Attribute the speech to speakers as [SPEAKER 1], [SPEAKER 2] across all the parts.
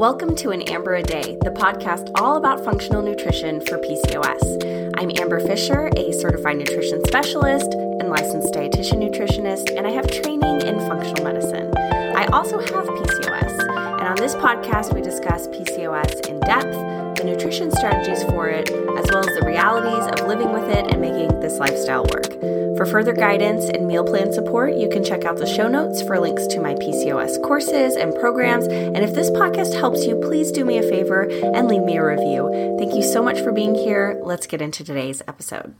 [SPEAKER 1] Welcome to An Amber a Day, the podcast all about functional nutrition for PCOS. I'm Amber Fisher, a certified nutrition specialist and licensed dietitian nutritionist, and I have training in functional medicine. I also have PCOS, and on this podcast, we discuss PCOS in depth, the nutrition strategies for it, as well as the realities of living with it and making this lifestyle work. For further guidance and meal plan support, you can check out the show notes for links to my PCOS courses and programs. And if this podcast helps you, please do me a favor and leave me a review. Thank you so much for being here. Let's get into today's episode.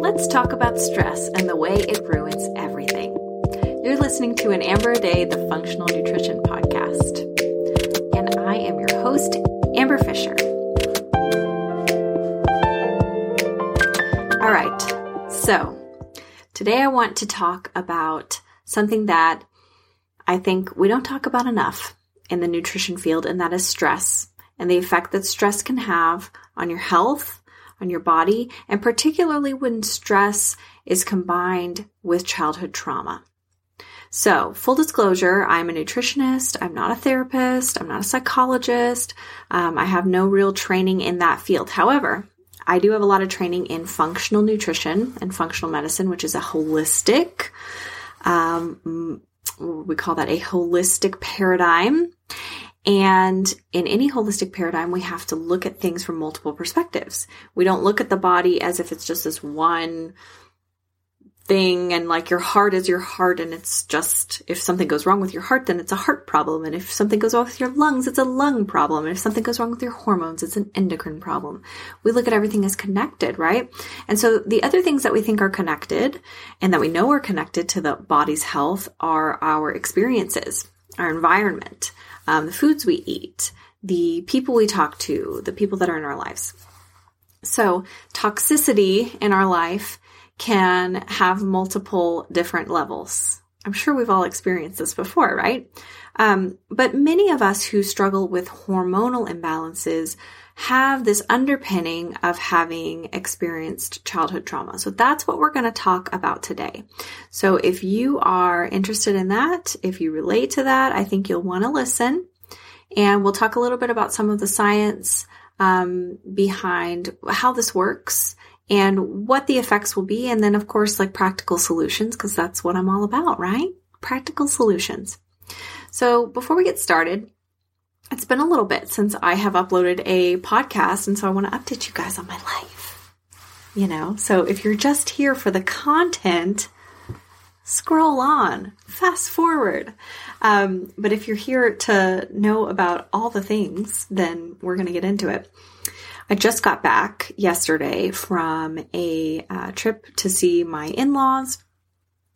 [SPEAKER 1] Let's talk about stress and the way it ruins everything. You're listening to an Amber a Day, the Functional Nutrition Podcast. And I am your host, Amber Fisher. All right. So, today I want to talk about something that I think we don't talk about enough in the nutrition field, and that is stress and the effect that stress can have on your health, on your body, and particularly when stress is combined with childhood trauma. So, full disclosure, I'm a nutritionist. I'm not a therapist. I'm not a psychologist. Um, I have no real training in that field. However, I do have a lot of training in functional nutrition and functional medicine, which is a holistic, um, we call that a holistic paradigm. And in any holistic paradigm, we have to look at things from multiple perspectives. We don't look at the body as if it's just this one thing and like your heart is your heart and it's just if something goes wrong with your heart then it's a heart problem. And if something goes wrong with your lungs it's a lung problem. And if something goes wrong with your hormones it's an endocrine problem. We look at everything as connected right? And so the other things that we think are connected and that we know are connected to the body's health are our experiences our environment um, the foods we eat the people we talk to the people that are in our lives. So toxicity in our life can have multiple different levels. I'm sure we've all experienced this before, right? Um, but many of us who struggle with hormonal imbalances have this underpinning of having experienced childhood trauma. So that's what we're going to talk about today. So if you are interested in that, if you relate to that, I think you'll want to listen. And we'll talk a little bit about some of the science um, behind how this works and what the effects will be. And then, of course, like practical solutions, because that's what I'm all about, right? Practical solutions. So before we get started, it's been a little bit since I have uploaded a podcast. And so I want to update you guys on my life. You know, so if you're just here for the content, scroll on, fast forward. Um, but if you're here to know about all the things, then we're going to get into it. I just got back yesterday from a uh, trip to see my in laws,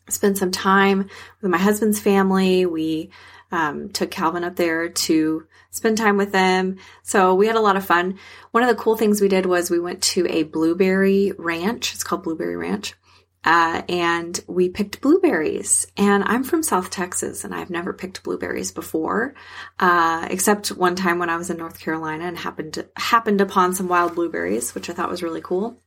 [SPEAKER 1] spent some time with my husband's family. We um, took Calvin up there to spend time with them. So we had a lot of fun. One of the cool things we did was we went to a blueberry ranch. It's called Blueberry Ranch. Uh, and we picked blueberries. And I'm from South Texas, and I've never picked blueberries before, uh, except one time when I was in North Carolina and happened happened upon some wild blueberries, which I thought was really cool.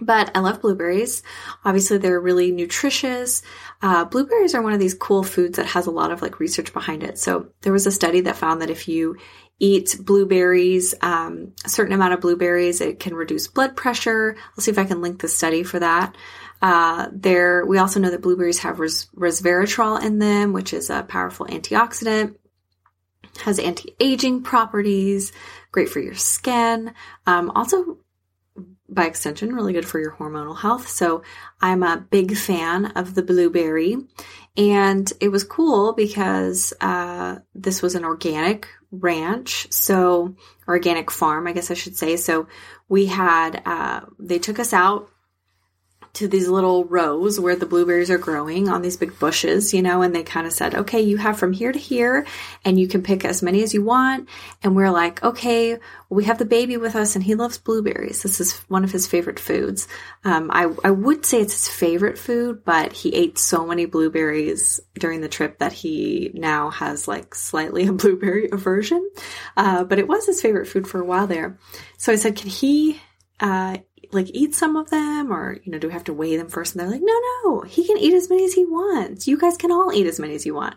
[SPEAKER 1] But I love blueberries. Obviously, they're really nutritious. Uh, blueberries are one of these cool foods that has a lot of like research behind it. So there was a study that found that if you eat blueberries, um, a certain amount of blueberries, it can reduce blood pressure. I'll see if I can link the study for that. Uh, there, we also know that blueberries have res- resveratrol in them, which is a powerful antioxidant. Has anti-aging properties, great for your skin. Um, also, by extension, really good for your hormonal health. So I'm a big fan of the blueberry. And it was cool because uh, this was an organic ranch, so organic farm, I guess I should say. So we had, uh, they took us out to these little rows where the blueberries are growing on these big bushes, you know, and they kind of said, okay, you have from here to here and you can pick as many as you want. And we're like, okay, we have the baby with us and he loves blueberries. This is one of his favorite foods. Um, I, I would say it's his favorite food, but he ate so many blueberries during the trip that he now has like slightly a blueberry aversion. Uh, but it was his favorite food for a while there. So I said, can he, uh, like eat some of them or you know do we have to weigh them first and they're like no no he can eat as many as he wants you guys can all eat as many as you want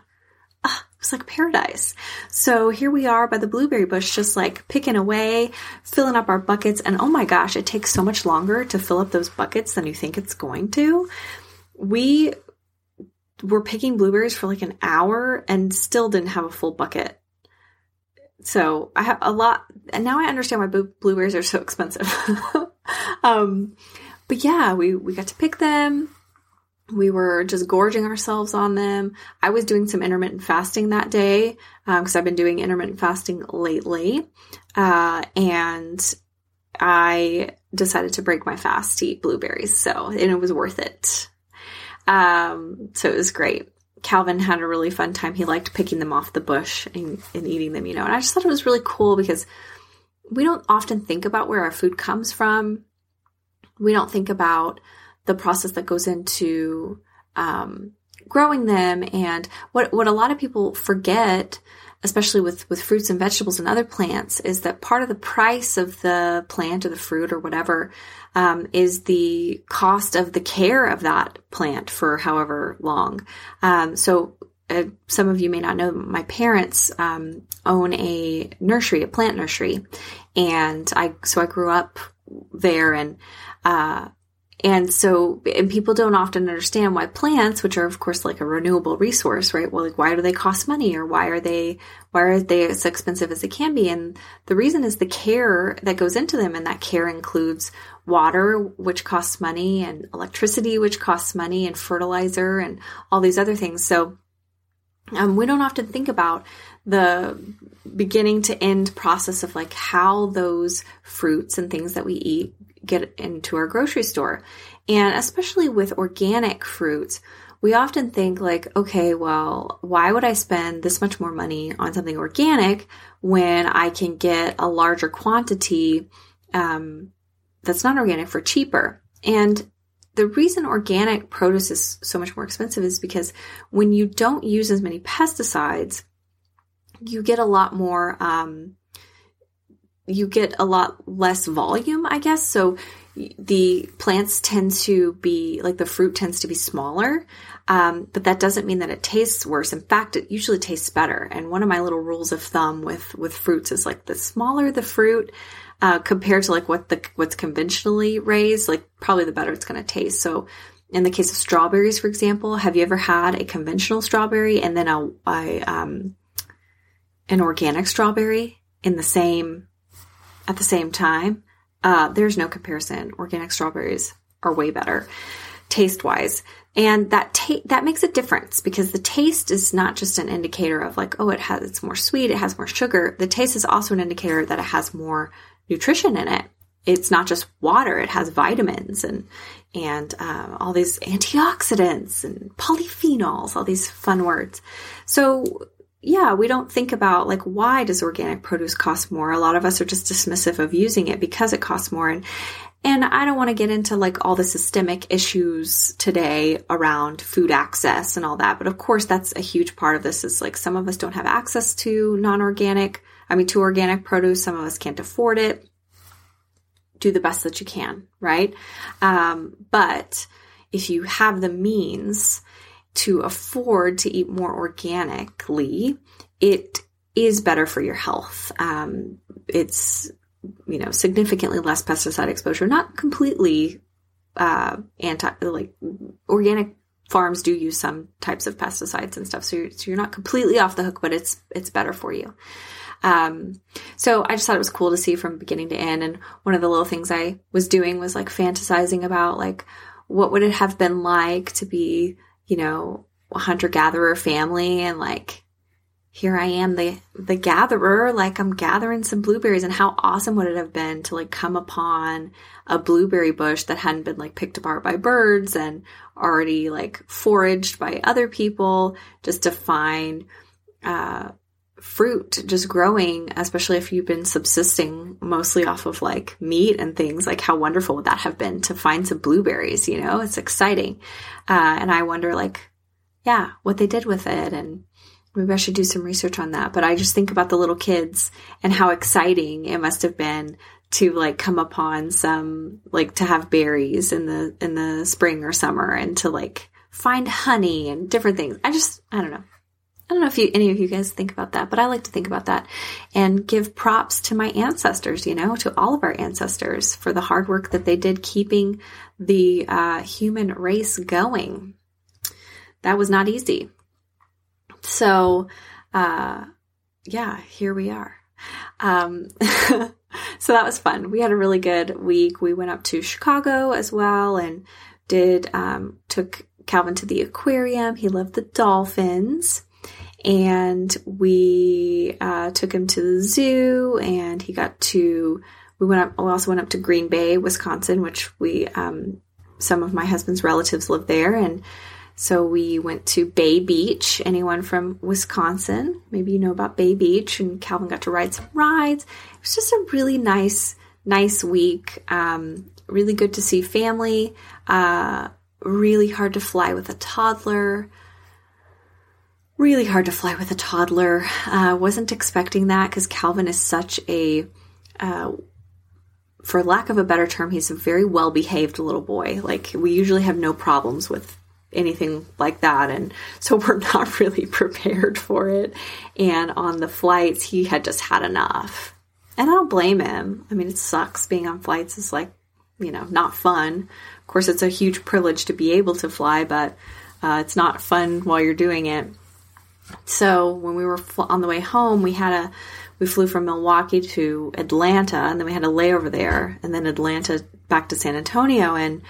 [SPEAKER 1] ah, was like paradise. So here we are by the blueberry bush, just like picking away, filling up our buckets. And oh my gosh, it takes so much longer to fill up those buckets than you think it's going to. We were picking blueberries for like an hour and still didn't have a full bucket. So I have a lot, and now I understand why blueberries are so expensive. um, but yeah, we, we got to pick them we were just gorging ourselves on them. I was doing some intermittent fasting that day um, because um, I've been doing intermittent fasting lately. Uh, and I decided to break my fast to eat blueberries. So, and it was worth it. Um, so it was great. Calvin had a really fun time. He liked picking them off the bush and, and eating them, you know. And I just thought it was really cool because we don't often think about where our food comes from. We don't think about the process that goes into um, growing them and what what a lot of people forget especially with with fruits and vegetables and other plants is that part of the price of the plant or the fruit or whatever um, is the cost of the care of that plant for however long. Um, so uh, some of you may not know my parents um, own a nursery a plant nursery. And i so i grew up there and uh, and so, and people don't often understand why plants, which are of course like a renewable resource, right? Well, like why do they cost money or why are they, why are they as expensive as they can be? And the reason is the care that goes into them. And that care includes water, which costs money and electricity, which costs money and fertilizer and all these other things. So, um, we don't often think about the beginning to end process of like how those fruits and things that we eat get into our grocery store. And especially with organic fruits, we often think like, okay, well, why would I spend this much more money on something organic when I can get a larger quantity um, that's not organic for cheaper? And the reason organic produce is so much more expensive is because when you don't use as many pesticides, you get a lot more um, you get a lot less volume, I guess. So the plants tend to be like the fruit tends to be smaller, um, but that doesn't mean that it tastes worse. In fact, it usually tastes better. And one of my little rules of thumb with with fruits is like the smaller the fruit uh, compared to like what the what's conventionally raised, like probably the better it's going to taste. So in the case of strawberries, for example, have you ever had a conventional strawberry and then a, a um, an organic strawberry in the same at the same time, uh, there's no comparison. Organic strawberries are way better taste wise. And that ta- that makes a difference because the taste is not just an indicator of like, oh, it has, it's more sweet, it has more sugar. The taste is also an indicator that it has more nutrition in it. It's not just water, it has vitamins and, and, uh, all these antioxidants and polyphenols, all these fun words. So yeah, we don't think about like why does organic produce cost more? A lot of us are just dismissive of using it because it costs more and and I don't want to get into like all the systemic issues today around food access and all that, but of course that's a huge part of this is like some of us don't have access to non-organic, I mean to organic produce, some of us can't afford it. Do the best that you can, right? Um, but if you have the means, to afford to eat more organically, it is better for your health. Um, it's you know significantly less pesticide exposure, not completely uh, anti like organic farms do use some types of pesticides and stuff, so you're, so you're not completely off the hook, but it's it's better for you. Um, so I just thought it was cool to see from beginning to end. And one of the little things I was doing was like fantasizing about like what would it have been like to be you know, hunter gatherer family and like here I am the the gatherer like I'm gathering some blueberries. And how awesome would it have been to like come upon a blueberry bush that hadn't been like picked apart by birds and already like foraged by other people just to find uh fruit just growing, especially if you've been subsisting mostly off of like meat and things, like how wonderful would that have been to find some blueberries, you know? It's exciting. Uh, and I wonder like, yeah, what they did with it and maybe I should do some research on that. But I just think about the little kids and how exciting it must have been to like come upon some like to have berries in the in the spring or summer and to like find honey and different things. I just I don't know. I don't know if you, any of you guys think about that, but I like to think about that and give props to my ancestors, you know, to all of our ancestors for the hard work that they did keeping the uh, human race going. That was not easy. So, uh, yeah, here we are. Um, so that was fun. We had a really good week. We went up to Chicago as well and did, um, took Calvin to the aquarium. He loved the dolphins and we uh, took him to the zoo and he got to we went up we also went up to green bay wisconsin which we um, some of my husband's relatives live there. And so we went to bay beach. Anyone from wisconsin maybe you know about bay beach and calvin got to ride some rides. It was just a really nice nice week. Um, really good to see family. Uh, really hard to fly with a toddler really hard to fly with a toddler. Uh, wasn't expecting that because Calvin is such a, uh, for lack of a better term, he's a very well behaved little boy. Like we usually have no problems with anything like that, and so we're not really prepared for it. And on the flights, he had just had enough, and I don't blame him. I mean, it sucks being on flights. is like you know not fun. Of course, it's a huge privilege to be able to fly, but uh, it's not fun while you're doing it. So when we were on the way home, we had a we flew from Milwaukee to Atlanta, and then we had a layover there, and then Atlanta back to San Antonio. And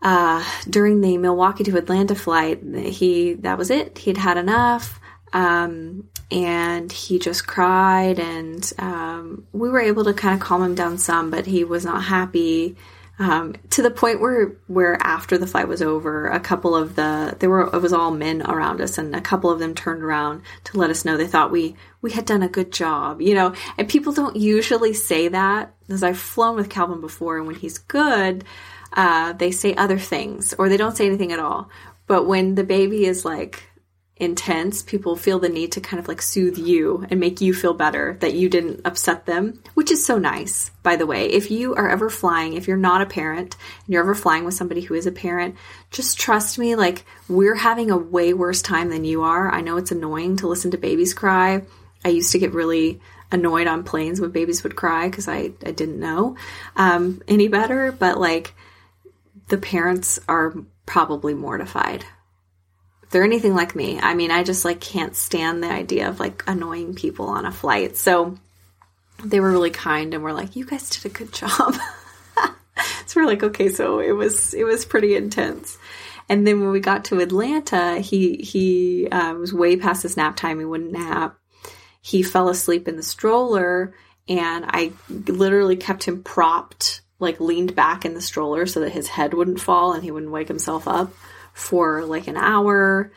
[SPEAKER 1] uh, during the Milwaukee to Atlanta flight, he that was it. He'd had enough, um, and he just cried. And um, we were able to kind of calm him down some, but he was not happy um, to the point where where after the flight was over, a couple of the there were it was all men around us, and a couple of them turned around to let us know they thought we we had done a good job, you know. And people don't usually say that because I've flown with Calvin before, and when he's good, uh, they say other things or they don't say anything at all. But when the baby is like intense, people feel the need to kind of like soothe you and make you feel better that you didn't upset them, which is so nice, by the way. If you are ever flying, if you're not a parent and you're ever flying with somebody who is a parent, just trust me, like we're having a way worse time than you are. I know it's annoying to listen to babies cry. I used to get really annoyed on planes when babies would cry because I, I didn't know um, any better, but like the parents are probably mortified they're anything like me, I mean, I just like can't stand the idea of like annoying people on a flight. So they were really kind and were like, "You guys did a good job." so we're like, "Okay." So it was it was pretty intense. And then when we got to Atlanta, he he uh, was way past his nap time. He wouldn't nap. He fell asleep in the stroller, and I literally kept him propped, like leaned back in the stroller so that his head wouldn't fall and he wouldn't wake himself up for like an hour,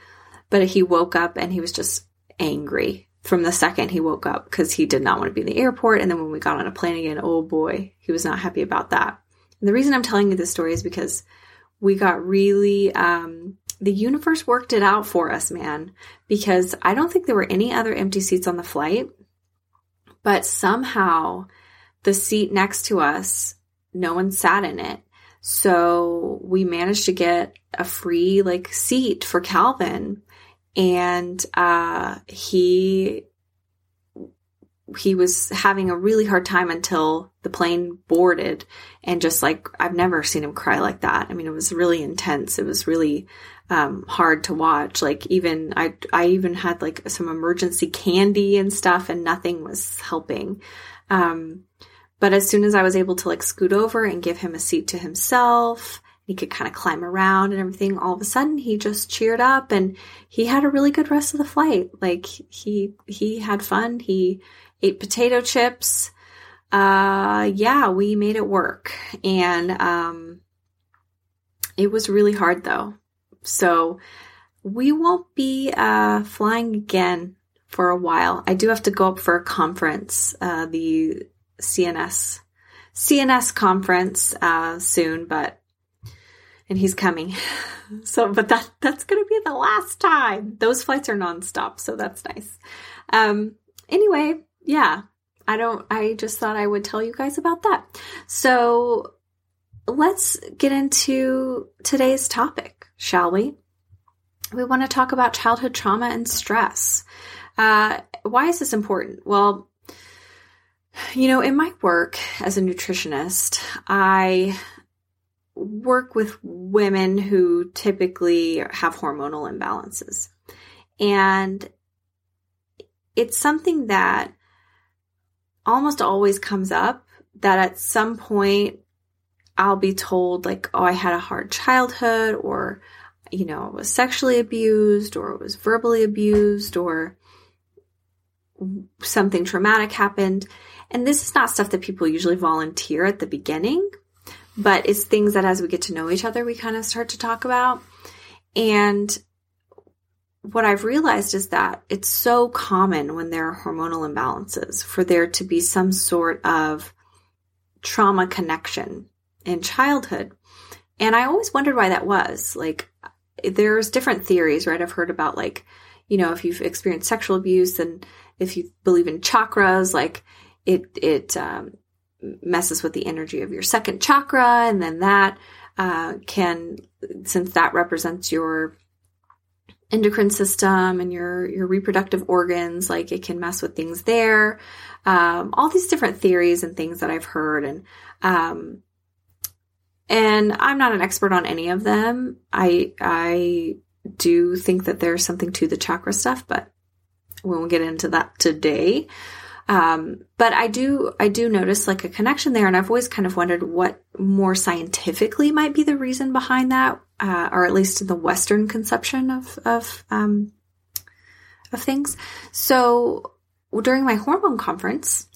[SPEAKER 1] but he woke up and he was just angry from the second he woke up because he did not want to be in the airport. And then when we got on a plane again, oh boy, he was not happy about that. And the reason I'm telling you this story is because we got really, um, the universe worked it out for us, man, because I don't think there were any other empty seats on the flight, but somehow the seat next to us, no one sat in it. So we managed to get a free like seat for Calvin and uh he he was having a really hard time until the plane boarded and just like I've never seen him cry like that. I mean it was really intense. It was really um, hard to watch. Like even I I even had like some emergency candy and stuff and nothing was helping. Um but as soon as I was able to like scoot over and give him a seat to himself, he could kind of climb around and everything, all of a sudden he just cheered up and he had a really good rest of the flight. Like he he had fun. He ate potato chips. Uh yeah, we made it work. And um it was really hard though. So we won't be uh flying again for a while. I do have to go up for a conference, uh, the CNS CNS conference uh, soon, but and he's coming. So, but that that's going to be the last time. Those flights are nonstop, so that's nice. Um, anyway, yeah, I don't. I just thought I would tell you guys about that. So, let's get into today's topic, shall we? we want to talk about childhood trauma and stress. Uh, why is this important? Well, you know, in my work as a nutritionist, I work with women who typically have hormonal imbalances. And it's something that almost always comes up that at some point I'll be told, like, oh, I had a hard childhood, or, you know, I was sexually abused, or was verbally abused, or something traumatic happened. And this is not stuff that people usually volunteer at the beginning, but it's things that as we get to know each other, we kind of start to talk about. And what I've realized is that it's so common when there are hormonal imbalances for there to be some sort of trauma connection in childhood. And I always wondered why that was. Like, there's different theories, right? I've heard about, like, you know, if you've experienced sexual abuse and if you believe in chakras, like, it, it, um, messes with the energy of your second chakra. And then that, uh, can, since that represents your endocrine system and your your reproductive organs like it can mess with things there um, all these different theories and things that i've heard and um, and i'm not an expert on any of them i i do think that there's something to the chakra stuff but we won't get into that today um, but I do, I do notice like a connection there, and I've always kind of wondered what more scientifically might be the reason behind that, uh, or at least in the Western conception of of um, of things. So during my hormone conference,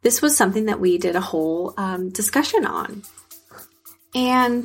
[SPEAKER 1] this was something that we did a whole um, discussion on, and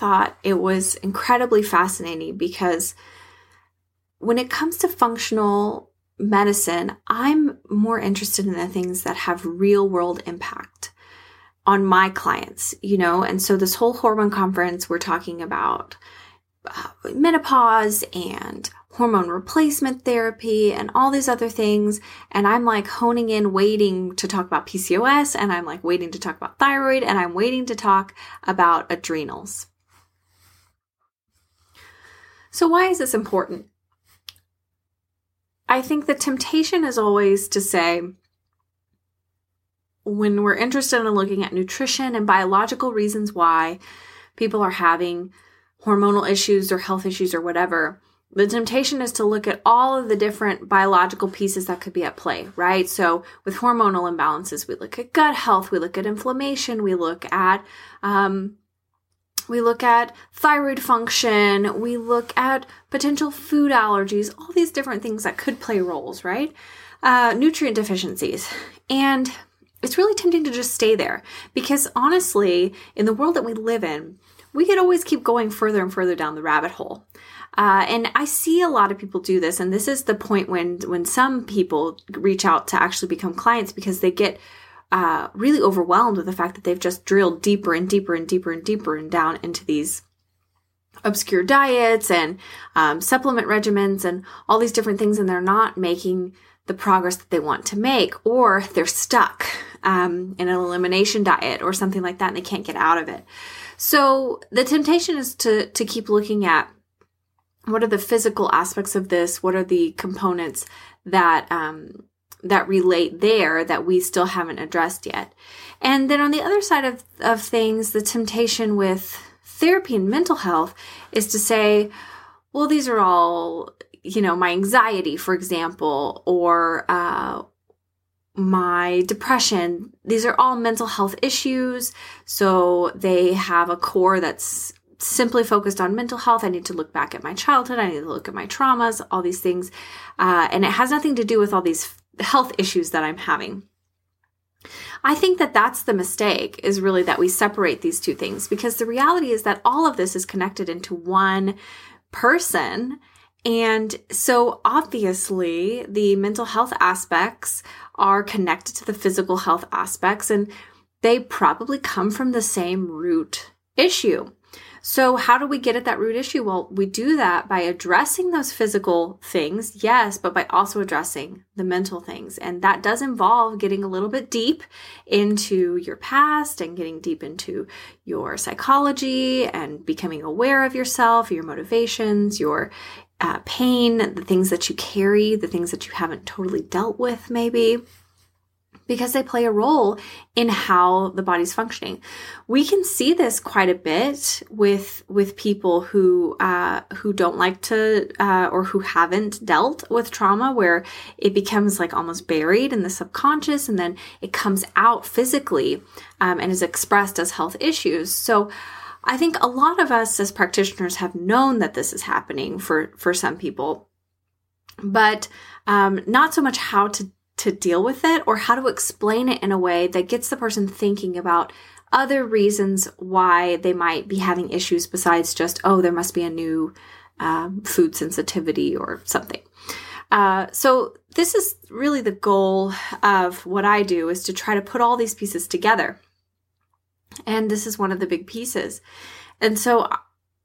[SPEAKER 1] Thought it was incredibly fascinating because when it comes to functional medicine, I'm more interested in the things that have real world impact on my clients, you know? And so this whole hormone conference, we're talking about uh, menopause and hormone replacement therapy and all these other things. And I'm like honing in, waiting to talk about PCOS, and I'm like waiting to talk about thyroid, and I'm waiting to talk about adrenals. So, why is this important? I think the temptation is always to say, when we're interested in looking at nutrition and biological reasons why people are having hormonal issues or health issues or whatever, the temptation is to look at all of the different biological pieces that could be at play, right? So with hormonal imbalances, we look at gut health, we look at inflammation, we look at, um, we look at thyroid function, we look at potential food allergies, all these different things that could play roles, right? Uh, nutrient deficiencies. And it's really tempting to just stay there because honestly, in the world that we live in, we could always keep going further and further down the rabbit hole. Uh, and I see a lot of people do this, and this is the point when when some people reach out to actually become clients because they get uh, really overwhelmed with the fact that they've just drilled deeper and deeper and deeper and deeper and down into these obscure diets and um, supplement regimens and all these different things, and they're not making the progress that they want to make, or they're stuck um, in an elimination diet or something like that, and they can't get out of it. So the temptation is to to keep looking at what are the physical aspects of this? What are the components that um, that relate there that we still haven't addressed yet? And then on the other side of, of things, the temptation with therapy and mental health is to say, well, these are all, you know, my anxiety, for example, or uh, my depression. These are all mental health issues. So they have a core that's simply focused on mental health. I need to look back at my childhood. I need to look at my traumas, all these things. Uh, and it has nothing to do with all these health issues that I'm having. I think that that's the mistake is really that we separate these two things because the reality is that all of this is connected into one person. And so obviously the mental health aspects are connected to the physical health aspects and they probably come from the same root issue. So, how do we get at that root issue? Well, we do that by addressing those physical things, yes, but by also addressing the mental things. And that does involve getting a little bit deep into your past and getting deep into your psychology and becoming aware of yourself, your motivations, your uh, pain, the things that you carry, the things that you haven't totally dealt with, maybe because they play a role in how the body's functioning. We can see this quite a bit with with people who uh, who don't like to uh, or who haven't dealt with trauma, where it becomes like almost buried in the subconscious, and then it comes out physically um, and is expressed as health issues. So. I think a lot of us as practitioners have known that this is happening for for some people, but um, not so much how to to deal with it or how to explain it in a way that gets the person thinking about other reasons why they might be having issues besides just, oh, there must be a new um, food sensitivity or something. Uh, so this is really the goal of what I do is to try to put all these pieces together. And this is one of the big pieces. And so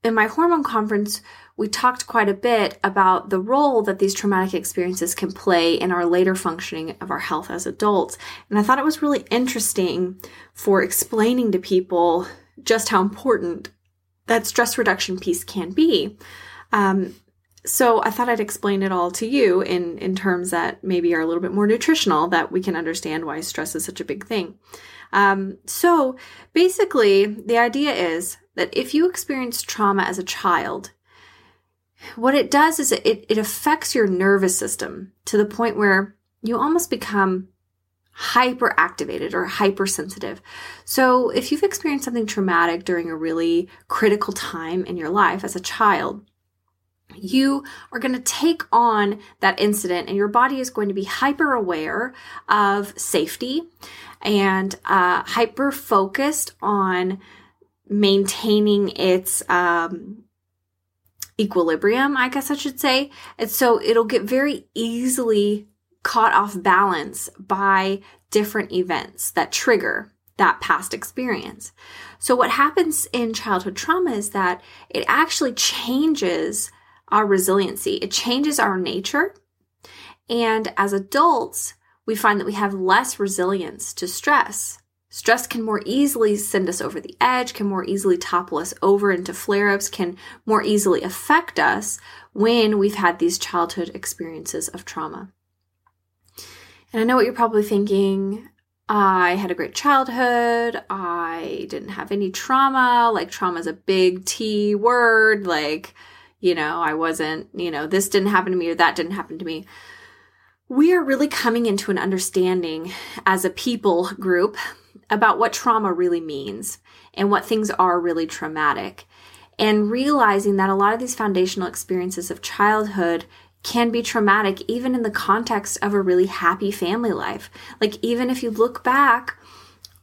[SPEAKER 1] in my hormone conference, we talked quite a bit about the role that these traumatic experiences can play in our later functioning of our health as adults. And I thought it was really interesting for explaining to people just how important that stress reduction piece can be. Um, so I thought I'd explain it all to you in, in terms that maybe are a little bit more nutritional that we can understand why stress is such a big thing. Um, so basically, the idea is that if you experience trauma as a child, what it does is it, it affects your nervous system to the point where you almost become hyperactivated or hypersensitive. So if you've experienced something traumatic during a really critical time in your life as a child, you are going to take on that incident and your body is going to be hyper aware of safety and uh, hyper focused on maintaining its um, equilibrium, I guess I should say. And so it'll get very easily caught off balance by different events that trigger that past experience. So what happens in childhood trauma is that it actually changes our resiliency. It changes our nature. And as adults, we find that we have less resilience to stress. Stress can more easily send us over the edge, can more easily topple us over into flare ups, can more easily affect us when we've had these childhood experiences of trauma. And I know what you're probably thinking. I had a great childhood. I didn't have any trauma. Like, trauma is a big T word. Like, you know, I wasn't, you know, this didn't happen to me or that didn't happen to me. We are really coming into an understanding as a people group about what trauma really means and what things are really traumatic. And realizing that a lot of these foundational experiences of childhood can be traumatic, even in the context of a really happy family life. Like, even if you look back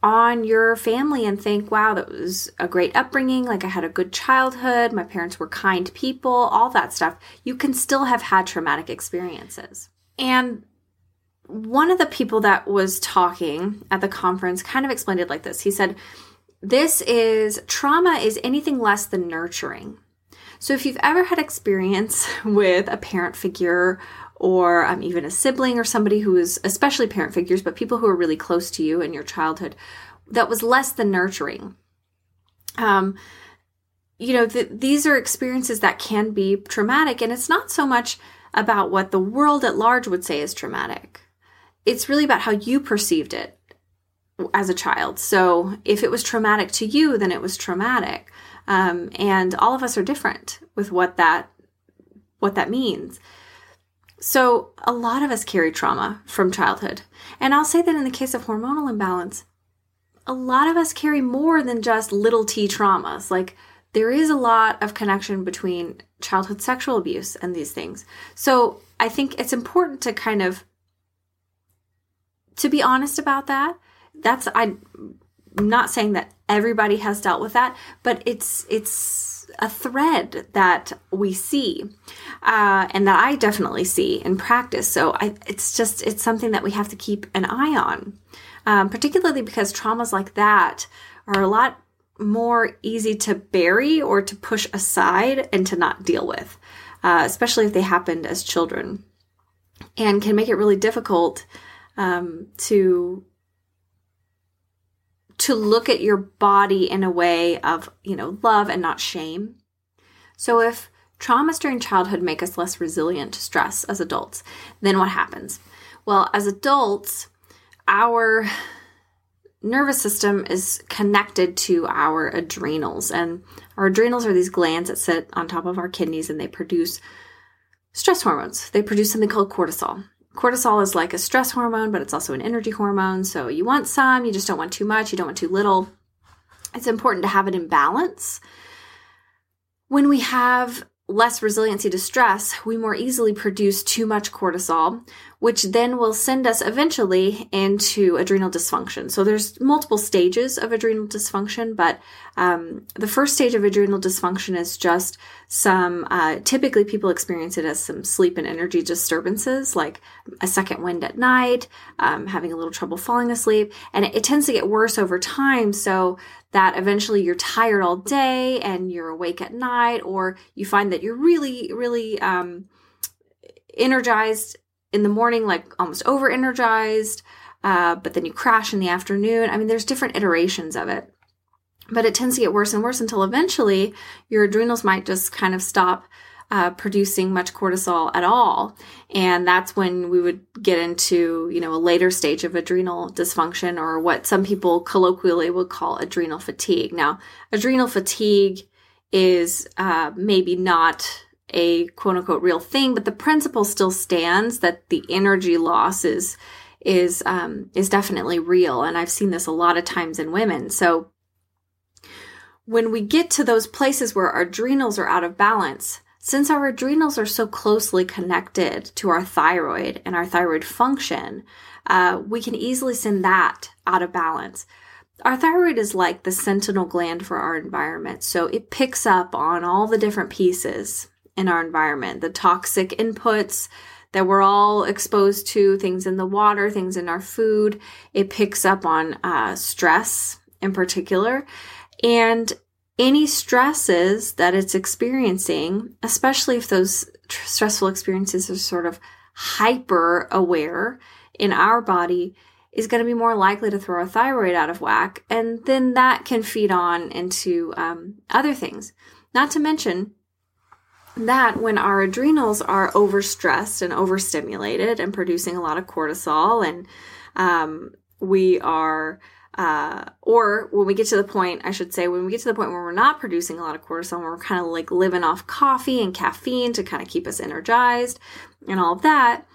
[SPEAKER 1] on your family and think, wow, that was a great upbringing. Like, I had a good childhood. My parents were kind people, all that stuff. You can still have had traumatic experiences. And one of the people that was talking at the conference kind of explained it like this. He said, This is trauma is anything less than nurturing. So if you've ever had experience with a parent figure or um, even a sibling or somebody who is, especially parent figures, but people who are really close to you in your childhood, that was less than nurturing. Um, you know, th- these are experiences that can be traumatic, and it's not so much about what the world at large would say is traumatic it's really about how you perceived it as a child. So if it was traumatic to you, then it was traumatic. Um, and all of us are different with what that what that means. So a lot of us carry trauma from childhood. And I'll say that in the case of hormonal imbalance, a lot of us carry more than just little t traumas, like there is a lot of connection between childhood sexual abuse and these things. So I think it's important to kind of to be honest about that. That's I'm not saying that everybody has dealt with that, but it's it's a thread that we see uh, and that I definitely see in practice. So I, it's just it's something that we have to keep an eye on, um, particularly because traumas like that are a lot more easy to bury or to push aside and to not deal with, uh, especially if they happened as children, and can make it really difficult um, to to look at your body in a way of you know love and not shame. So if traumas during childhood make us less resilient to stress as adults, then what happens? Well, as adults, our nervous system is connected to our adrenals. And our adrenals are these glands that sit on top of our kidneys and they produce stress hormones. They produce something called cortisol. Cortisol is like a stress hormone, but it's also an energy hormone. So you want some, you just don't want too much, you don't want too little. It's important to have it in balance. When we have less resiliency to stress, we more easily produce too much cortisol, which then will send us eventually into adrenal dysfunction. So there's multiple stages of adrenal dysfunction, but um, the first stage of adrenal dysfunction is just some. Uh, typically, people experience it as some sleep and energy disturbances, like a second wind at night, um, having a little trouble falling asleep, and it, it tends to get worse over time. So that eventually you're tired all day and you're awake at night, or you find that you're really, really um, energized in the morning, like almost over energized, uh, but then you crash in the afternoon. I mean, there's different iterations of it. But it tends to get worse and worse until eventually your adrenals might just kind of stop uh, producing much cortisol at all. And that's when we would get into, you know, a later stage of adrenal dysfunction or what some people colloquially would call adrenal fatigue. Now, adrenal fatigue is uh, maybe not a quote unquote real thing, but the principle still stands that the energy loss is is um, is definitely real, and I've seen this a lot of times in women. So when we get to those places where our adrenals are out of balance, since our adrenals are so closely connected to our thyroid and our thyroid function, uh, we can easily send that out of balance. Our thyroid is like the sentinel gland for our environment, so it picks up on all the different pieces in our environment, the toxic inputs that we're all exposed to, things in the water, things in our food. It picks up on uh, stress in particular. And any stresses that it's experiencing, especially if those tr- stressful experiences are sort of hyper aware in our body, is going to be more likely to throw our thyroid out of whack. And then that can feed on into um, other things. Not to mention, that when our adrenals are overstressed and overstimulated and producing a lot of cortisol and um, we are uh, or when we get to the point i should say when we get to the point where we're not producing a lot of cortisol we're kind of like living off coffee and caffeine to kind of keep us energized and all of that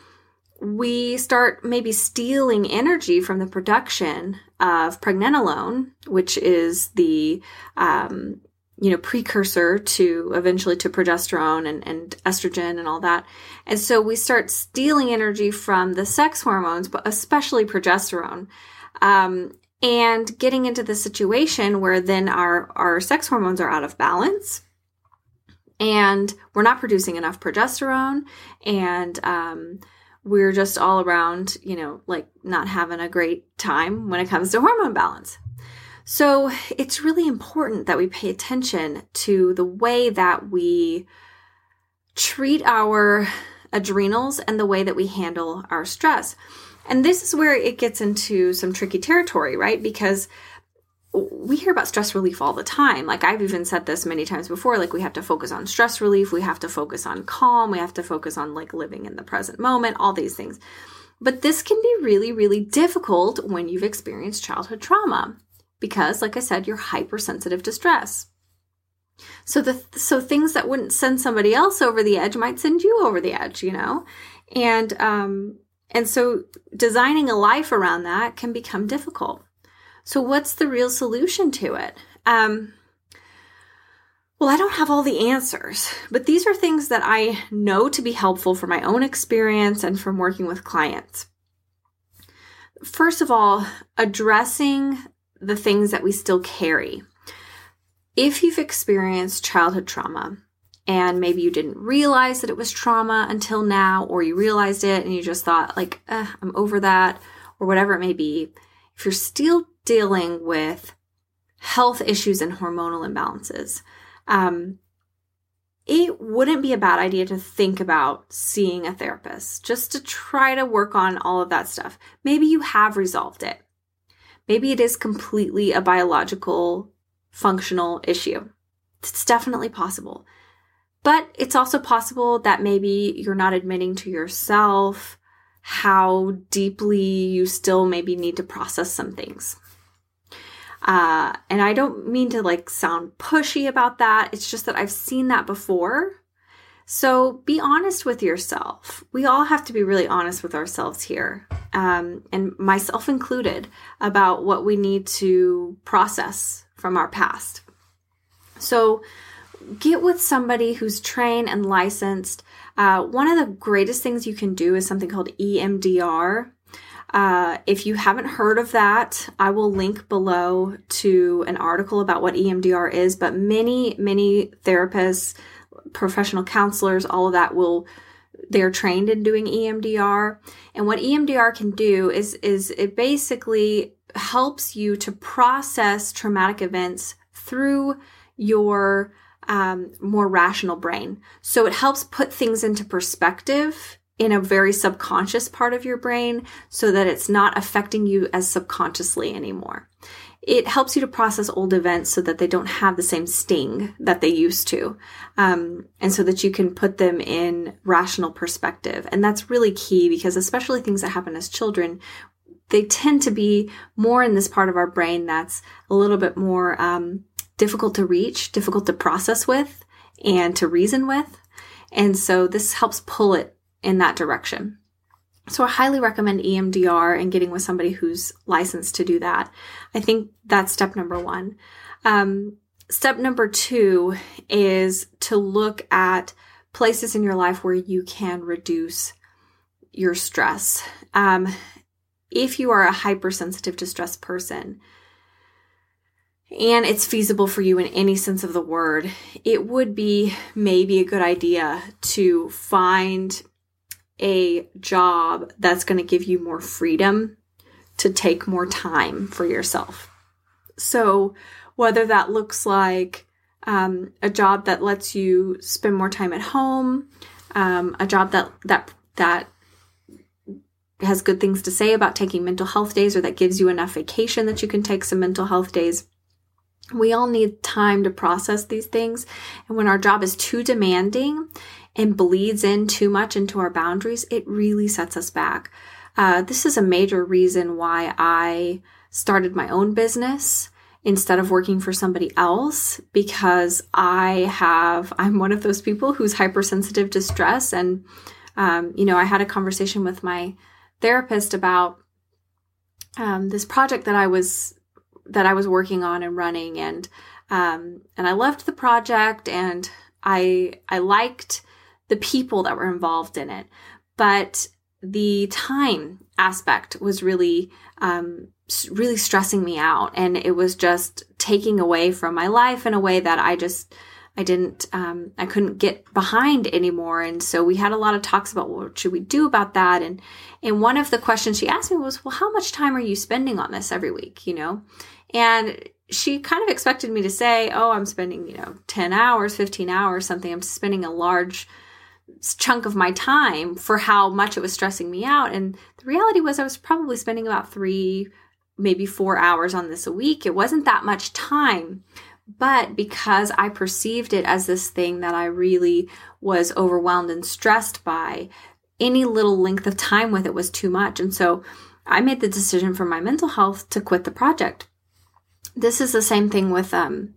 [SPEAKER 1] we start maybe stealing energy from the production of pregnenolone which is the um, you know, precursor to eventually to progesterone and, and estrogen and all that. And so we start stealing energy from the sex hormones, but especially progesterone. Um, and getting into the situation where then our, our sex hormones are out of balance and we're not producing enough progesterone and um, we're just all around, you know, like not having a great time when it comes to hormone balance. So it's really important that we pay attention to the way that we treat our adrenals and the way that we handle our stress. And this is where it gets into some tricky territory, right? Because we hear about stress relief all the time. Like I've even said this many times before, like we have to focus on stress relief, we have to focus on calm, we have to focus on like living in the present moment, all these things. But this can be really, really difficult when you've experienced childhood trauma because like I said, you're hypersensitive to stress. So the so things that wouldn't send somebody else over the edge might send you over the edge, you know? And um and so designing a life around that can become difficult. So what's the real solution to it? Um Well, I don't have all the answers, but these are things that I know to be helpful from my own experience and from working with clients. First of all, addressing the things that we still carry. If you've experienced childhood trauma and maybe you didn't realize that it was trauma until now, or you realized it and you just thought, like, eh, I'm over that, or whatever it may be, if you're still dealing with health issues and hormonal imbalances, um, it wouldn't be a bad idea to think about seeing a therapist just to try to work on all of that stuff. Maybe you have resolved it. Maybe it is completely a biological, functional issue. It's definitely possible. But it's also possible that maybe you're not admitting to yourself how deeply you still maybe need to process some things. Uh, and I don't mean to like sound pushy about that. It's just that I've seen that before. So be honest with yourself. We all have to be really honest with ourselves here, um, and myself included, about what we need to process from our past. So get with somebody who's trained and licensed. Uh, one of the greatest things you can do is something called EMDR. Uh, if you haven't heard of that, I will link below to an article about what EMDR is. But many, many therapists, professional counselors, all of that will they're trained in doing EMDR. And what EMDR can do is is it basically helps you to process traumatic events through your um, more rational brain. So it helps put things into perspective in a very subconscious part of your brain so that it's not affecting you as subconsciously anymore. It helps you to process old events so that they don't have the same sting that they used to, um, and so that you can put them in rational perspective. And that's really key because, especially things that happen as children, they tend to be more in this part of our brain that's a little bit more um, difficult to reach, difficult to process with, and to reason with. And so this helps pull it in that direction. So I highly recommend EMDR and getting with somebody who's licensed to do that. I think that's step number one. Um, step number two is to look at places in your life where you can reduce your stress. Um, if you are a hypersensitive to stress person, and it's feasible for you in any sense of the word, it would be maybe a good idea to find a job that's going to give you more freedom to take more time for yourself. So, whether that looks like um, a job that lets you spend more time at home, um, a job that that that has good things to say about taking mental health days, or that gives you enough vacation that you can take some mental health days. We all need time to process these things, and when our job is too demanding, and bleeds in too much into our boundaries, it really sets us back. Uh, this is a major reason why I started my own business instead of working for somebody else because I have, I'm one of those people who's hypersensitive to stress. And, um, you know, I had a conversation with my therapist about um, this project that I was that I was working on and running and um, and I loved the project and I I liked the people that were involved in it. But the time aspect was really, um, really stressing me out. And it was just taking away from my life in a way that I just, I didn't, um, I couldn't get behind anymore. And so we had a lot of talks about well, what should we do about that. And, and one of the questions she asked me was, well, how much time are you spending on this every week? You know? And she kind of expected me to say, oh, I'm spending, you know, 10 hours, 15 hours, something. I'm spending a large chunk of my time for how much it was stressing me out. And the reality was, I was probably spending about three, maybe four hours on this a week. It wasn't that much time. But because I perceived it as this thing that I really was overwhelmed and stressed by, any little length of time with it was too much. And so I made the decision for my mental health to quit the project. This is the same thing with um,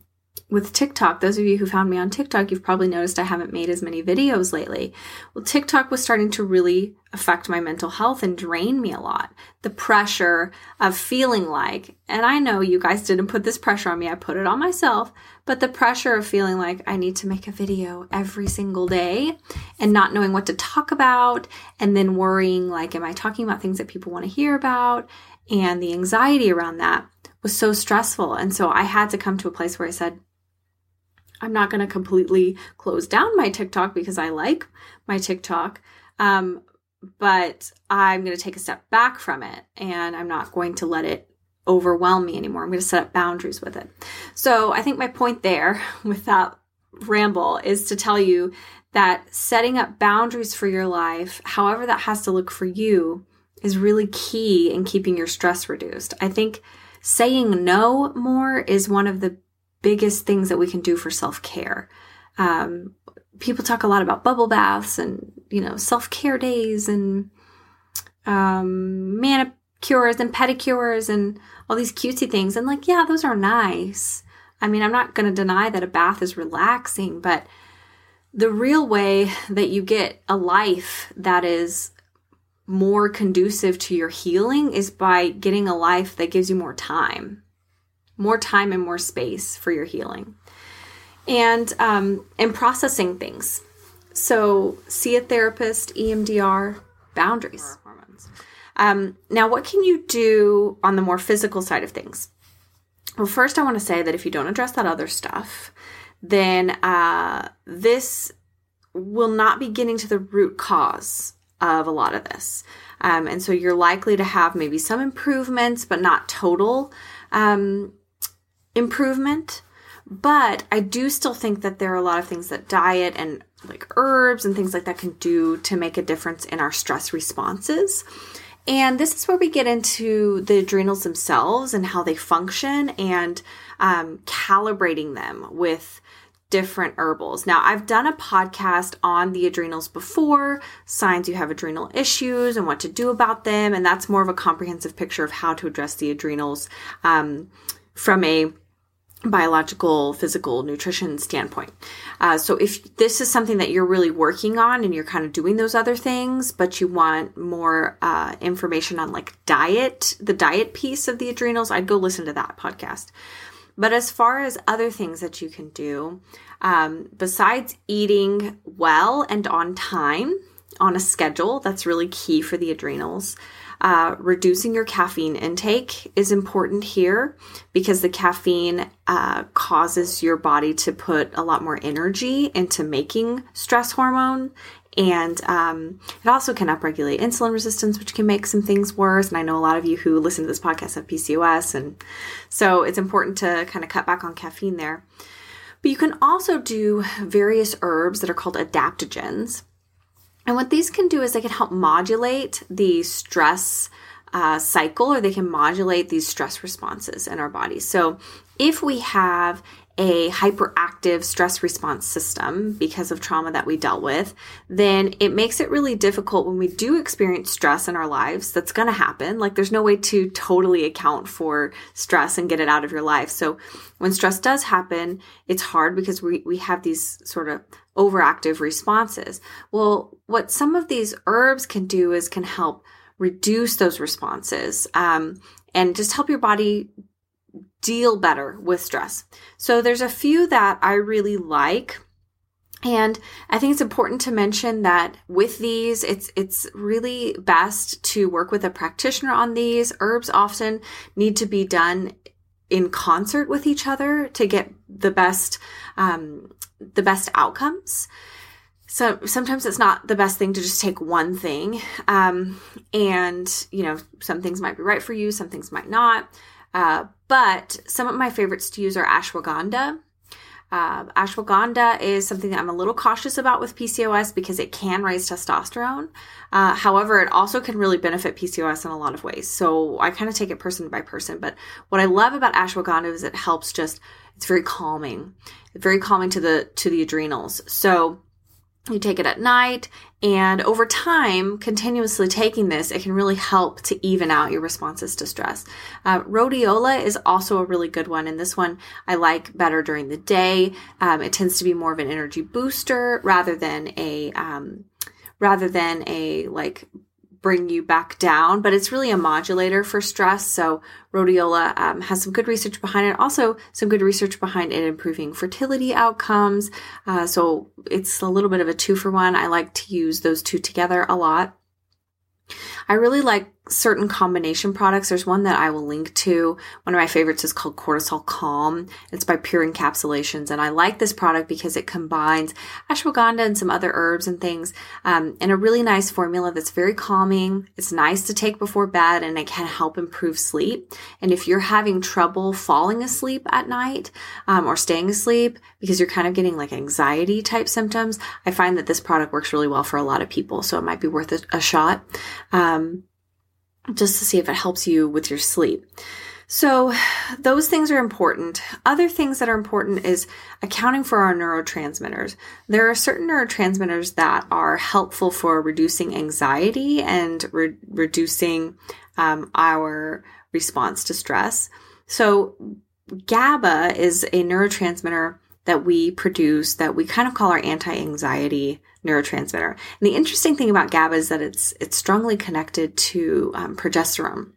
[SPEAKER 1] with TikTok, those of you who found me on TikTok, you've probably noticed I haven't made as many videos lately. Well, TikTok was starting to really affect my mental health and drain me a lot. The pressure of feeling like, and I know you guys didn't put this pressure on me, I put it on myself, but the pressure of feeling like I need to make a video every single day and not knowing what to talk about, and then worrying like, am I talking about things that people want to hear about? And the anxiety around that was so stressful. And so I had to come to a place where I said, I'm not going to completely close down my TikTok because I like my TikTok. Um, but I'm going to take a step back from it and I'm not going to let it overwhelm me anymore. I'm going to set up boundaries with it. So I think my point there with that ramble is to tell you that setting up boundaries for your life, however that has to look for you, is really key in keeping your stress reduced. I think saying no more is one of the biggest things that we can do for self care. Um, people talk a lot about bubble baths and you know self care days and um, manicures and pedicures and all these cutesy things. And like, yeah, those are nice. I mean, I'm not going to deny that a bath is relaxing, but the real way that you get a life that is more conducive to your healing is by getting a life that gives you more time more time and more space for your healing. And um, and processing things. So see a therapist emdr boundaries. Um, now what can you do on the more physical side of things? Well first i want to say that if you don't address that other stuff then uh, this will not be getting to the root cause of a lot of this um, and so you're likely to have maybe some improvements but not total um, improvement. But I do still think that there are a lot of things that diet and like herbs and things like that can do to make a difference in our stress responses. And this is where we get into the adrenals themselves and how they function and um, calibrating them with different herbals. Now, I've done a podcast on the adrenals before, signs you have adrenal issues and what to do about them. And that's more of a comprehensive picture of how to address the adrenals um, from a biological, physical nutrition standpoint. Uh, so if this is something that you're really working on and you're kind of doing those other things, but you want more uh, information on like diet, the diet piece of the adrenals, I'd go listen to that podcast. But as far as other things that you can do, um, besides eating well and on time, on a schedule, that's really key for the adrenals. Uh, reducing your caffeine intake is important here because the caffeine uh, causes your body to put a lot more energy into making stress hormone. And um, it also can upregulate insulin resistance, which can make some things worse. And I know a lot of you who listen to this podcast have PCOS. And so it's important to kind of cut back on caffeine there. But you can also do various herbs that are called adaptogens. And what these can do is they can help modulate the stress uh, cycle or they can modulate these stress responses in our bodies. So if we have a hyperactive stress response system because of trauma that we dealt with, then it makes it really difficult when we do experience stress in our lives. That's going to happen. Like there's no way to totally account for stress and get it out of your life. So when stress does happen, it's hard because we, we have these sort of overactive responses. Well, what some of these herbs can do is can help reduce those responses um, and just help your body deal better with stress. So there's a few that I really like. And I think it's important to mention that with these, it's it's really best to work with a practitioner on these. Herbs often need to be done in concert with each other to get the best um, the best outcomes. So sometimes it's not the best thing to just take one thing. Um, and, you know, some things might be right for you, some things might not. Uh, but some of my favorites to use are ashwagandha. Uh, ashwagandha is something that I'm a little cautious about with PCOS because it can raise testosterone. Uh, however, it also can really benefit PCOS in a lot of ways. So I kind of take it person by person. But what I love about ashwagandha is it helps just, it's very calming. Very calming to the, to the adrenals. So you take it at night And over time, continuously taking this, it can really help to even out your responses to stress. Uh, rhodiola is also a really good one. And this one I like better during the day. Um, it tends to be more of an energy booster rather than a, um, rather than a like bring you back down, but it's really a modulator for stress. So rhodiola um, has some good research behind it. Also, some good research behind it improving fertility outcomes. Uh, so it's a little bit of a two for one. I like to use those two together a lot. I really like certain combination products. There's one that I will link to. One of my favorites is called Cortisol Calm. It's by Pure Encapsulations. And I like this product because it combines ashwagandha and some other herbs and things um, in a really nice formula that's very calming. It's nice to take before bed and it can help improve sleep. And if you're having trouble falling asleep at night um, or staying asleep because you're kind of getting like anxiety type symptoms, I find that this product works really well for a lot of people. So it might be worth a, a shot. Um, just to see if it helps you with your sleep. So, those things are important. Other things that are important is accounting for our neurotransmitters. There are certain neurotransmitters that are helpful for reducing anxiety and re- reducing um, our response to stress. So, GABA is a neurotransmitter that we produce that we kind of call our anti-anxiety neurotransmitter. And the interesting thing about GABA is that it's it's strongly connected to um, progesterone.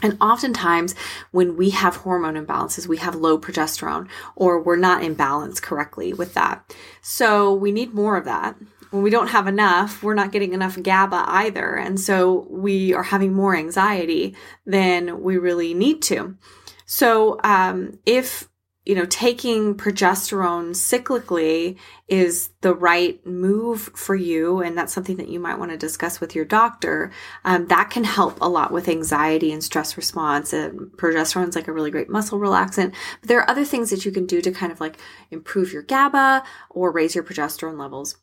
[SPEAKER 1] And oftentimes, when we have hormone imbalances, we have low progesterone or we're not in balance correctly with that. So we need more of that. When we don't have enough, we're not getting enough GABA either. And so we are having more anxiety than we really need to. So, um, if you know, taking progesterone cyclically is the right move for you, and that's something that you might want to discuss with your doctor. Um, that can help a lot with anxiety and stress response. And progesterone is like a really great muscle relaxant. But there are other things that you can do to kind of like improve your GABA or raise your progesterone levels.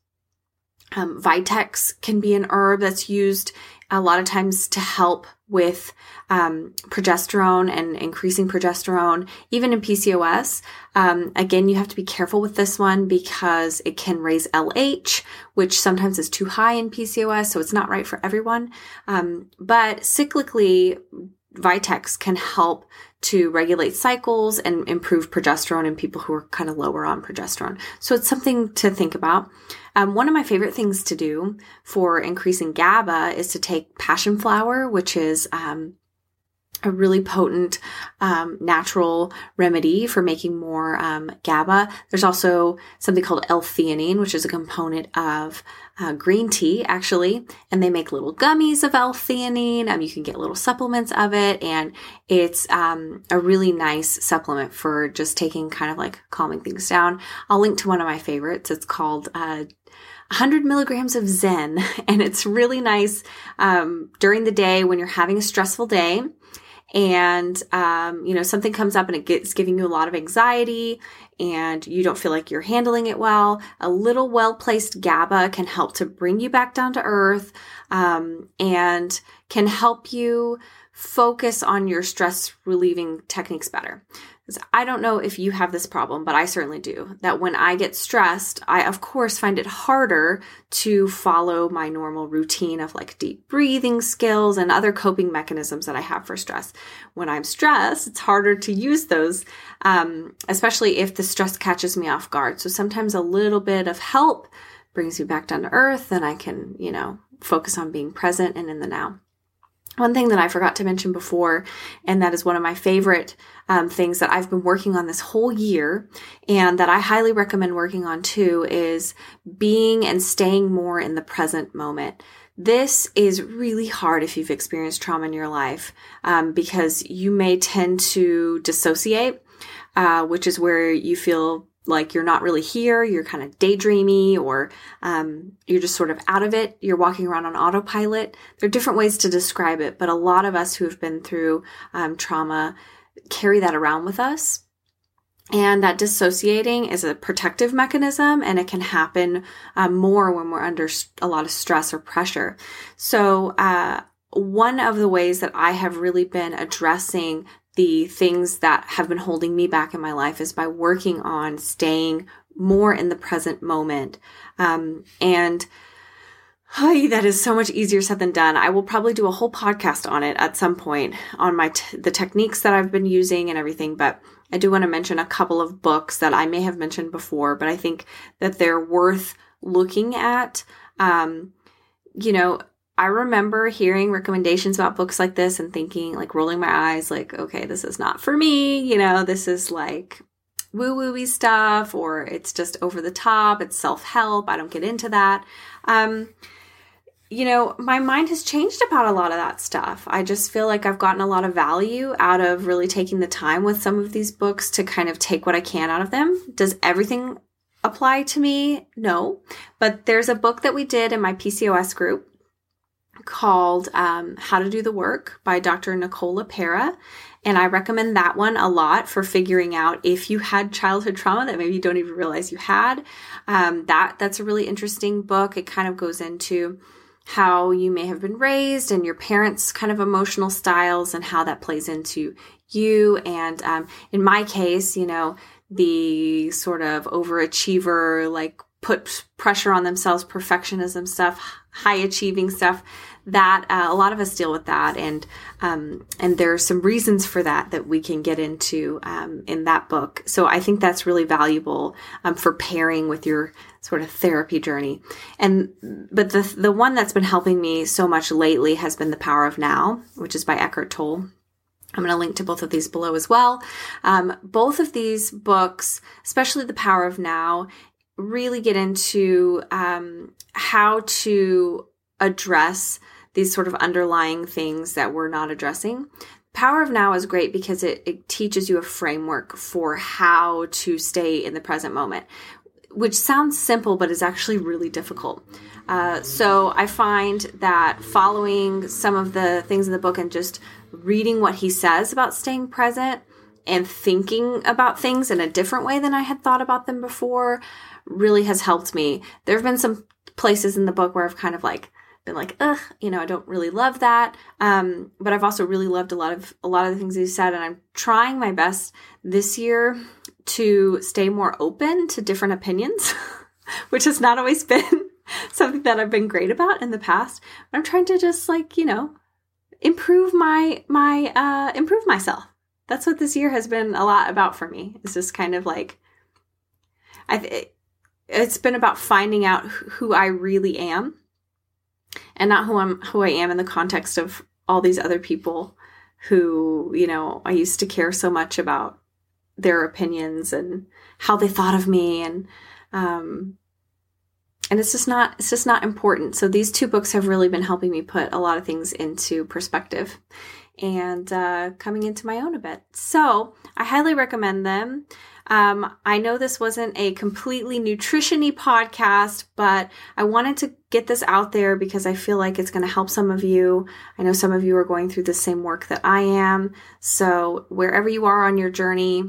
[SPEAKER 1] Um, Vitex can be an herb that's used a lot of times to help with um, progesterone and increasing progesterone, even in PCOS. Um, again, you have to be careful with this one because it can raise LH, which sometimes is too high in PCOS, so it's not right for everyone. Um, but cyclically, Vitex can help to regulate cycles and improve progesterone in people who are kind of lower on progesterone. So it's something to think about. Um, one of my favorite things to do for increasing GABA is to take passion flower, which is um, a really potent um, natural remedy for making more um, GABA. There's also something called L-theanine, which is a component of uh, green tea, actually, and they make little gummies of L-theanine. Um, you can get little supplements of it, and it's um, a really nice supplement for just taking kind of like calming things down. I'll link to one of my favorites. It's called uh, 100 milligrams of Zen, and it's really nice um, during the day when you're having a stressful day. And um, you know something comes up and it gets giving you a lot of anxiety and you don't feel like you're handling it well a little well placed gaba can help to bring you back down to earth um, and can help you focus on your stress relieving techniques better I don't know if you have this problem, but I certainly do. That when I get stressed, I of course find it harder to follow my normal routine of like deep breathing skills and other coping mechanisms that I have for stress. When I'm stressed, it's harder to use those, um, especially if the stress catches me off guard. So sometimes a little bit of help brings me back down to earth and I can, you know, focus on being present and in the now. One thing that I forgot to mention before, and that is one of my favorite um, things that I've been working on this whole year, and that I highly recommend working on too, is being and staying more in the present moment. This is really hard if you've experienced trauma in your life um, because you may tend to dissociate, uh, which is where you feel like you're not really here, you're kind of daydreamy, or um, you're just sort of out of it, you're walking around on autopilot. There are different ways to describe it, but a lot of us who have been through um, trauma carry that around with us. And that dissociating is a protective mechanism and it can happen um, more when we're under a lot of stress or pressure. So, uh, one of the ways that I have really been addressing the things that have been holding me back in my life is by working on staying more in the present moment. Um, and Hi, that is so much easier said than done. I will probably do a whole podcast on it at some point on my t- the techniques that I've been using and everything, but I do want to mention a couple of books that I may have mentioned before, but I think that they're worth looking at. Um, you know, I remember hearing recommendations about books like this and thinking, like, rolling my eyes, like, okay, this is not for me. You know, this is like woo woo stuff, or it's just over the top. It's self help. I don't get into that. Um, you know, my mind has changed about a lot of that stuff. I just feel like I've gotten a lot of value out of really taking the time with some of these books to kind of take what I can out of them. Does everything apply to me? No. But there's a book that we did in my PCOS group called um, How to Do the Work by Dr. Nicole LePera. And I recommend that one a lot for figuring out if you had childhood trauma that maybe you don't even realize you had. Um, that that's a really interesting book. It kind of goes into how you may have been raised and your parents' kind of emotional styles and how that plays into you. And um, in my case, you know, the sort of overachiever, like put pressure on themselves, perfectionism stuff, high achieving stuff. That uh, a lot of us deal with that, and um, and there are some reasons for that that we can get into um, in that book. So I think that's really valuable um, for pairing with your sort of therapy journey. And but the the one that's been helping me so much lately has been The Power of Now, which is by Eckhart Tolle. I'm going to link to both of these below as well. Um, both of these books, especially The Power of Now, really get into um, how to address these sort of underlying things that we're not addressing. Power of Now is great because it, it teaches you a framework for how to stay in the present moment which sounds simple but is actually really difficult. Uh, so I find that following some of the things in the book and just reading what he says about staying present and thinking about things in a different way than I had thought about them before really has helped me. There have been some places in the book where I've kind of like been like, ugh, you know, I don't really love that. Um, but I've also really loved a lot of a lot of the things he said, and I'm trying my best this year to stay more open to different opinions, which has not always been something that I've been great about in the past. But I'm trying to just like, you know, improve my my uh improve myself. That's what this year has been a lot about for me. It's just kind of like I it's been about finding out who I really am and not who I'm who I am in the context of all these other people who, you know, I used to care so much about their opinions and how they thought of me and um, and it's just not it's just not important. So these two books have really been helping me put a lot of things into perspective and uh, coming into my own a bit. So i highly recommend them um, i know this wasn't a completely nutritiony podcast but i wanted to get this out there because i feel like it's going to help some of you i know some of you are going through the same work that i am so wherever you are on your journey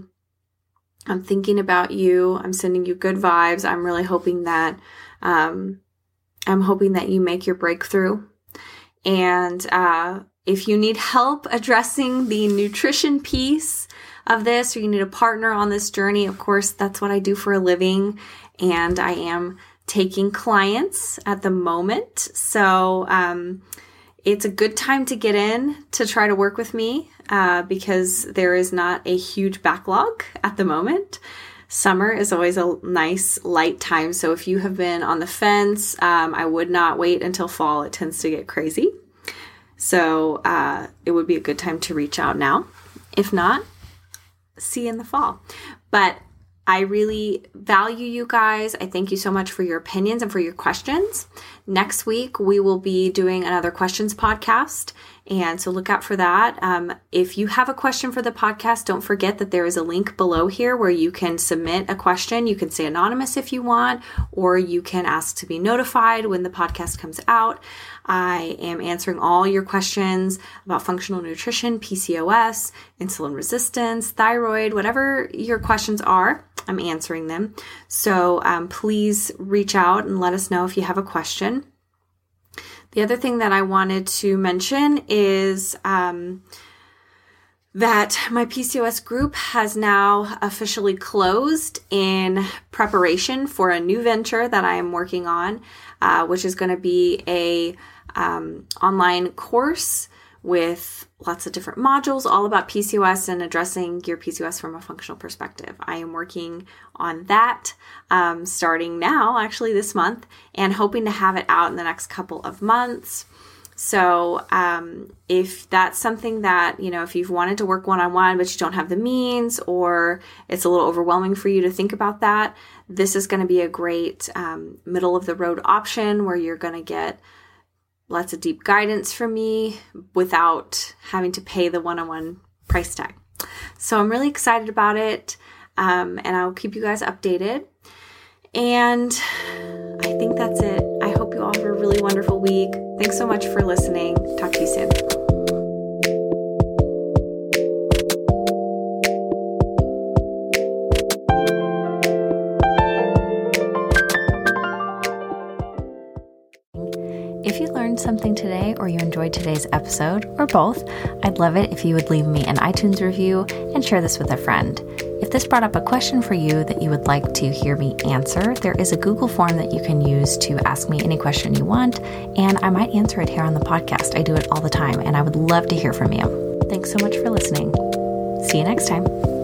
[SPEAKER 1] I'm thinking about you. I'm sending you good vibes. I'm really hoping that um, I'm hoping that you make your breakthrough. And uh, if you need help addressing the nutrition piece of this, or you need a partner on this journey, of course, that's what I do for a living. And I am taking clients at the moment. So um, it's a good time to get in to try to work with me uh, because there is not a huge backlog at the moment. Summer is always a nice light time. So if you have been on the fence, um, I would not wait until fall. It tends to get crazy. So uh, it would be a good time to reach out now. If not, see in the fall. But I really value you guys. I thank you so much for your opinions and for your questions. Next week, we will be doing another questions podcast. And so look out for that. Um, if you have a question for the podcast, don't forget that there is a link below here where you can submit a question. You can say anonymous if you want, or you can ask to be notified when the podcast comes out. I am answering all your questions about functional nutrition, PCOS, insulin resistance, thyroid, whatever your questions are. I'm answering them. So um, please reach out and let us know if you have a question. The other thing that I wanted to mention is um, that my PCOS group has now officially closed in preparation for a new venture that I am working on, uh, which is going to be a um, online course with lots of different modules all about PCOS and addressing your PCOS from a functional perspective. I am working on that um, starting now, actually this month, and hoping to have it out in the next couple of months. So, um, if that's something that, you know, if you've wanted to work one on one, but you don't have the means or it's a little overwhelming for you to think about that, this is going to be a great um, middle of the road option where you're going to get lots of deep guidance from me without having to pay the one on one price tag. So, I'm really excited about it. Um, and I'll keep you guys updated. And I think that's it. All have a really wonderful week. Thanks so much for listening. Talk to you soon. If you learned something today or you enjoyed today's episode, or both, I'd love it if you would leave me an iTunes review and share this with a friend. This brought up a question for you that you would like to hear me answer, there is a Google form that you can use to ask me any question you want, and I might answer it here on the podcast. I do it all the time, and I would love to hear from you. Thanks so much for listening. See you next time.